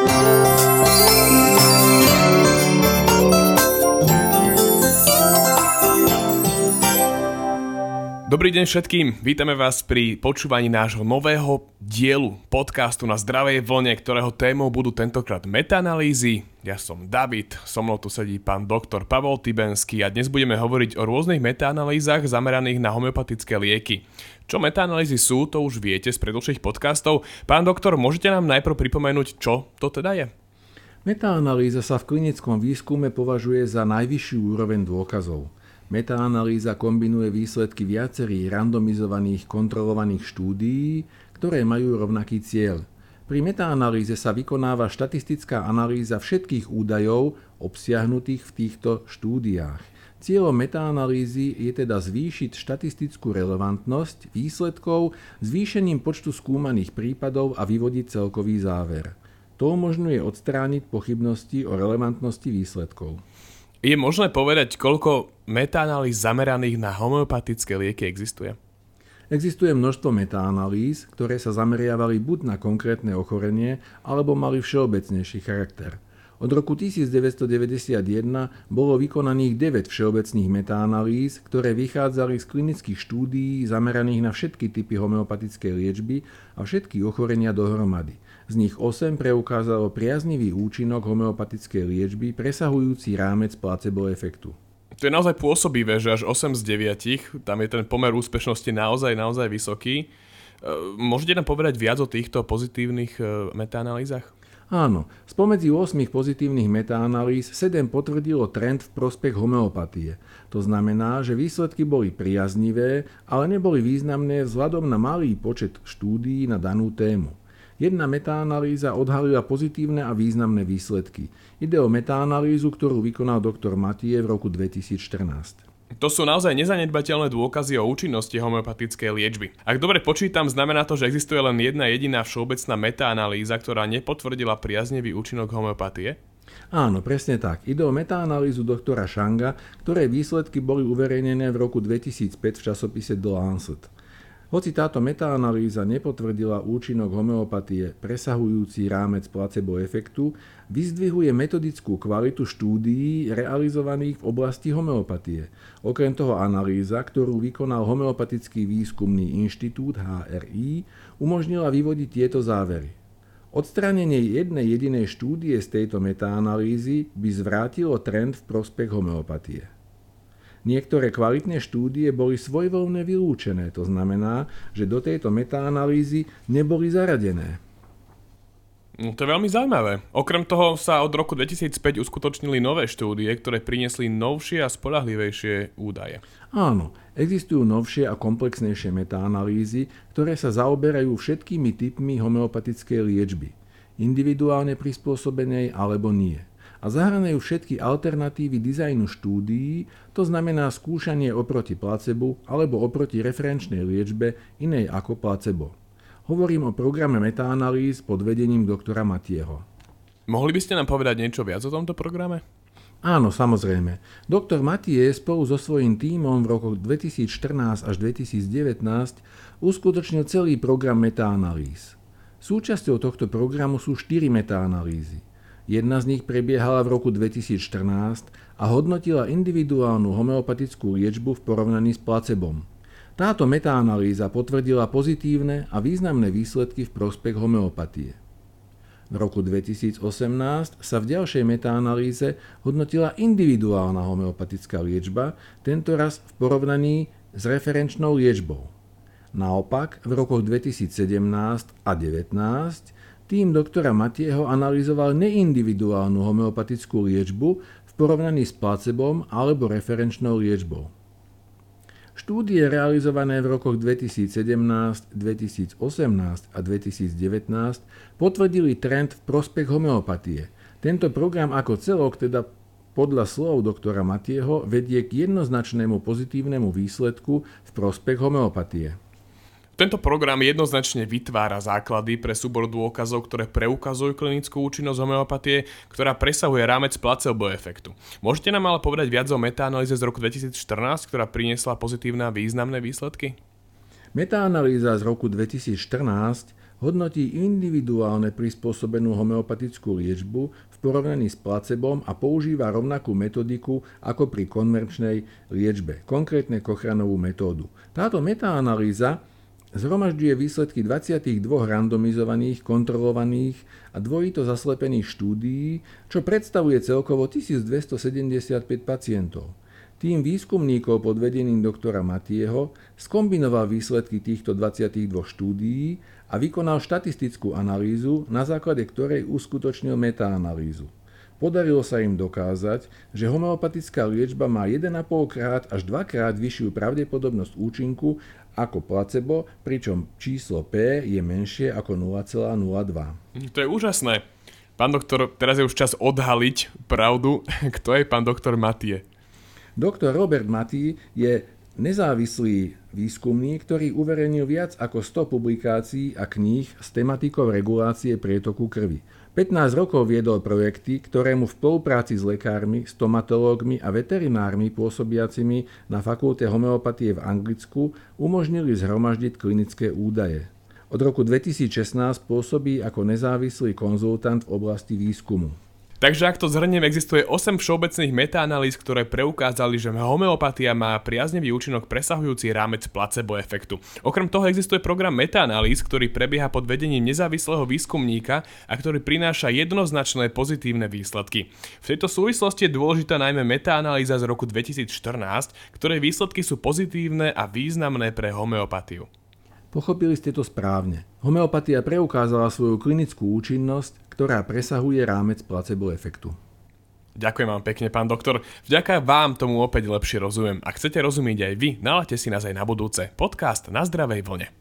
Dobrý deň všetkým, vítame vás pri počúvaní nášho nového dielu podcastu na zdravej vlne, ktorého témou budú tentokrát metaanalýzy. Ja som David, so mnou tu sedí pán doktor Pavol Tibenský a dnes budeme hovoriť o rôznych metaanalýzach zameraných na homeopatické lieky. Čo metaanalýzy sú, to už viete z predlžších podcastov. Pán doktor, môžete nám najprv pripomenúť, čo to teda je? Metaanalýza sa v klinickom výskume považuje za najvyššiu úroveň dôkazov. Metaanalýza kombinuje výsledky viacerých randomizovaných kontrolovaných štúdií, ktoré majú rovnaký cieľ. Pri metaanalýze sa vykonáva štatistická analýza všetkých údajov obsiahnutých v týchto štúdiách. Cieľom metaanalýzy je teda zvýšiť štatistickú relevantnosť výsledkov zvýšením počtu skúmaných prípadov a vyvodiť celkový záver. To umožňuje odstrániť pochybnosti o relevantnosti výsledkov. Je možné povedať, koľko metaanalýz zameraných na homeopatické lieky existuje? Existuje množstvo metaanalýz, ktoré sa zameriavali buď na konkrétne ochorenie, alebo mali všeobecnejší charakter. Od roku 1991 bolo vykonaných 9 všeobecných metaanalýz, ktoré vychádzali z klinických štúdií zameraných na všetky typy homeopatickej liečby a všetky ochorenia dohromady – z nich 8 preukázalo priaznivý účinok homeopatickej liečby presahujúci rámec placebo efektu. To je naozaj pôsobivé, že až 8 z 9, tam je ten pomer úspešnosti naozaj, naozaj vysoký. E, môžete nám povedať viac o týchto pozitívnych e, metaanalýzach? Áno, spomedzi 8 pozitívnych metaanalýz 7 potvrdilo trend v prospech homeopatie. To znamená, že výsledky boli priaznivé, ale neboli významné vzhľadom na malý počet štúdií na danú tému. Jedna metaanalýza odhalila pozitívne a významné výsledky. Ide o metaanalýzu, ktorú vykonal doktor Matie v roku 2014. To sú naozaj nezanedbateľné dôkazy o účinnosti homeopatickej liečby. Ak dobre počítam, znamená to, že existuje len jedna jediná všeobecná metaanalýza, ktorá nepotvrdila priaznevý účinok homeopatie? Áno, presne tak. Ide o metaanalýzu doktora Shanga, ktoré výsledky boli uverejnené v roku 2005 v časopise The Lancet. Hoci táto metaanalýza nepotvrdila účinok homeopatie presahujúci rámec placebo efektu, vyzdvihuje metodickú kvalitu štúdií realizovaných v oblasti homeopatie. Okrem toho analýza, ktorú vykonal Homeopatický výskumný inštitút HRI, umožnila vyvodiť tieto závery. Odstránenie jednej jedinej štúdie z tejto metaanalýzy by zvrátilo trend v prospech homeopatie. Niektoré kvalitné štúdie boli svojvoľne vylúčené, to znamená, že do tejto metaanalýzy neboli zaradené. No, to je veľmi zaujímavé. Okrem toho sa od roku 2005 uskutočnili nové štúdie, ktoré priniesli novšie a spolahlivejšie údaje. Áno, existujú novšie a komplexnejšie metaanalýzy, ktoré sa zaoberajú všetkými typmi homeopatickej liečby, individuálne prispôsobenej alebo nie a zahranajú všetky alternatívy dizajnu štúdií, to znamená skúšanie oproti placebu alebo oproti referenčnej liečbe inej ako placebo. Hovorím o programe metaanalýz pod vedením doktora Matieho. Mohli by ste nám povedať niečo viac o tomto programe? Áno, samozrejme. Doktor Matie spolu so svojím tímom v rokoch 2014 až 2019 uskutočnil celý program metaanalýz. Súčasťou tohto programu sú 4 metaanalýzy. Jedna z nich prebiehala v roku 2014 a hodnotila individuálnu homeopatickú liečbu v porovnaní s placebom. Táto metaanalýza potvrdila pozitívne a významné výsledky v prospech homeopatie. V roku 2018 sa v ďalšej metaanalýze hodnotila individuálna homeopatická liečba, tentoraz v porovnaní s referenčnou liečbou. Naopak, v rokoch 2017 a 2019 tým doktora Matieho analyzoval neindividuálnu homeopatickú liečbu v porovnaní s placebom alebo referenčnou liečbou. Štúdie realizované v rokoch 2017, 2018 a 2019 potvrdili trend v prospech homeopatie. Tento program ako celok teda podľa slov doktora Matieho vedie k jednoznačnému pozitívnemu výsledku v prospech homeopatie. Tento program jednoznačne vytvára základy pre súbor dôkazov, ktoré preukazujú klinickú účinnosť homeopatie, ktorá presahuje rámec placebo efektu. Môžete nám ale povedať viac o metaanalýze z roku 2014, ktorá priniesla pozitívne a významné výsledky? Metaanalýza z roku 2014 Hodnotí individuálne prispôsobenú homeopatickú liečbu v porovnaní s placebom a používa rovnakú metodiku ako pri konverčnej liečbe, konkrétne Kochranovú metódu. Táto metaanalýza zhromažďuje výsledky 22 randomizovaných, kontrolovaných a dvojito zaslepených štúdií, čo predstavuje celkovo 1275 pacientov. Tým výskumníkov pod vedením doktora Matieho skombinoval výsledky týchto 22 štúdií a vykonal štatistickú analýzu, na základe ktorej uskutočnil metaanalýzu. Podarilo sa im dokázať, že homeopatická liečba má 1,5 krát až 2 krát vyššiu pravdepodobnosť účinku ako placebo, pričom číslo P je menšie ako 0,02. To je úžasné. Pán doktor, teraz je už čas odhaliť pravdu, kto je pán doktor Matie. Doktor Robert Matý je nezávislý výskumník, ktorý uverejnil viac ako 100 publikácií a kníh s tematikou regulácie prietoku krvi. 15 rokov viedol projekty, ktoré mu v spolupráci s lekármi, stomatológmi a veterinármi pôsobiacimi na fakulte homeopatie v Anglicku umožnili zhromaždiť klinické údaje. Od roku 2016 pôsobí ako nezávislý konzultant v oblasti výskumu. Takže ak to zhrniem, existuje 8 všeobecných metaanalýz, ktoré preukázali, že homeopatia má priaznivý účinok presahujúci rámec placebo efektu. Okrem toho existuje program metaanalýz, ktorý prebieha pod vedením nezávislého výskumníka a ktorý prináša jednoznačné pozitívne výsledky. V tejto súvislosti je dôležitá najmä metaanalýza z roku 2014, ktoré výsledky sú pozitívne a významné pre homeopatiu. Pochopili ste to správne. Homeopatia preukázala svoju klinickú účinnosť, ktorá presahuje rámec placebo efektu. Ďakujem vám pekne, pán doktor. Vďaka vám tomu opäť lepšie rozumiem. Ak chcete rozumieť aj vy, nalate si nás aj na budúce. Podcast na zdravej vlne.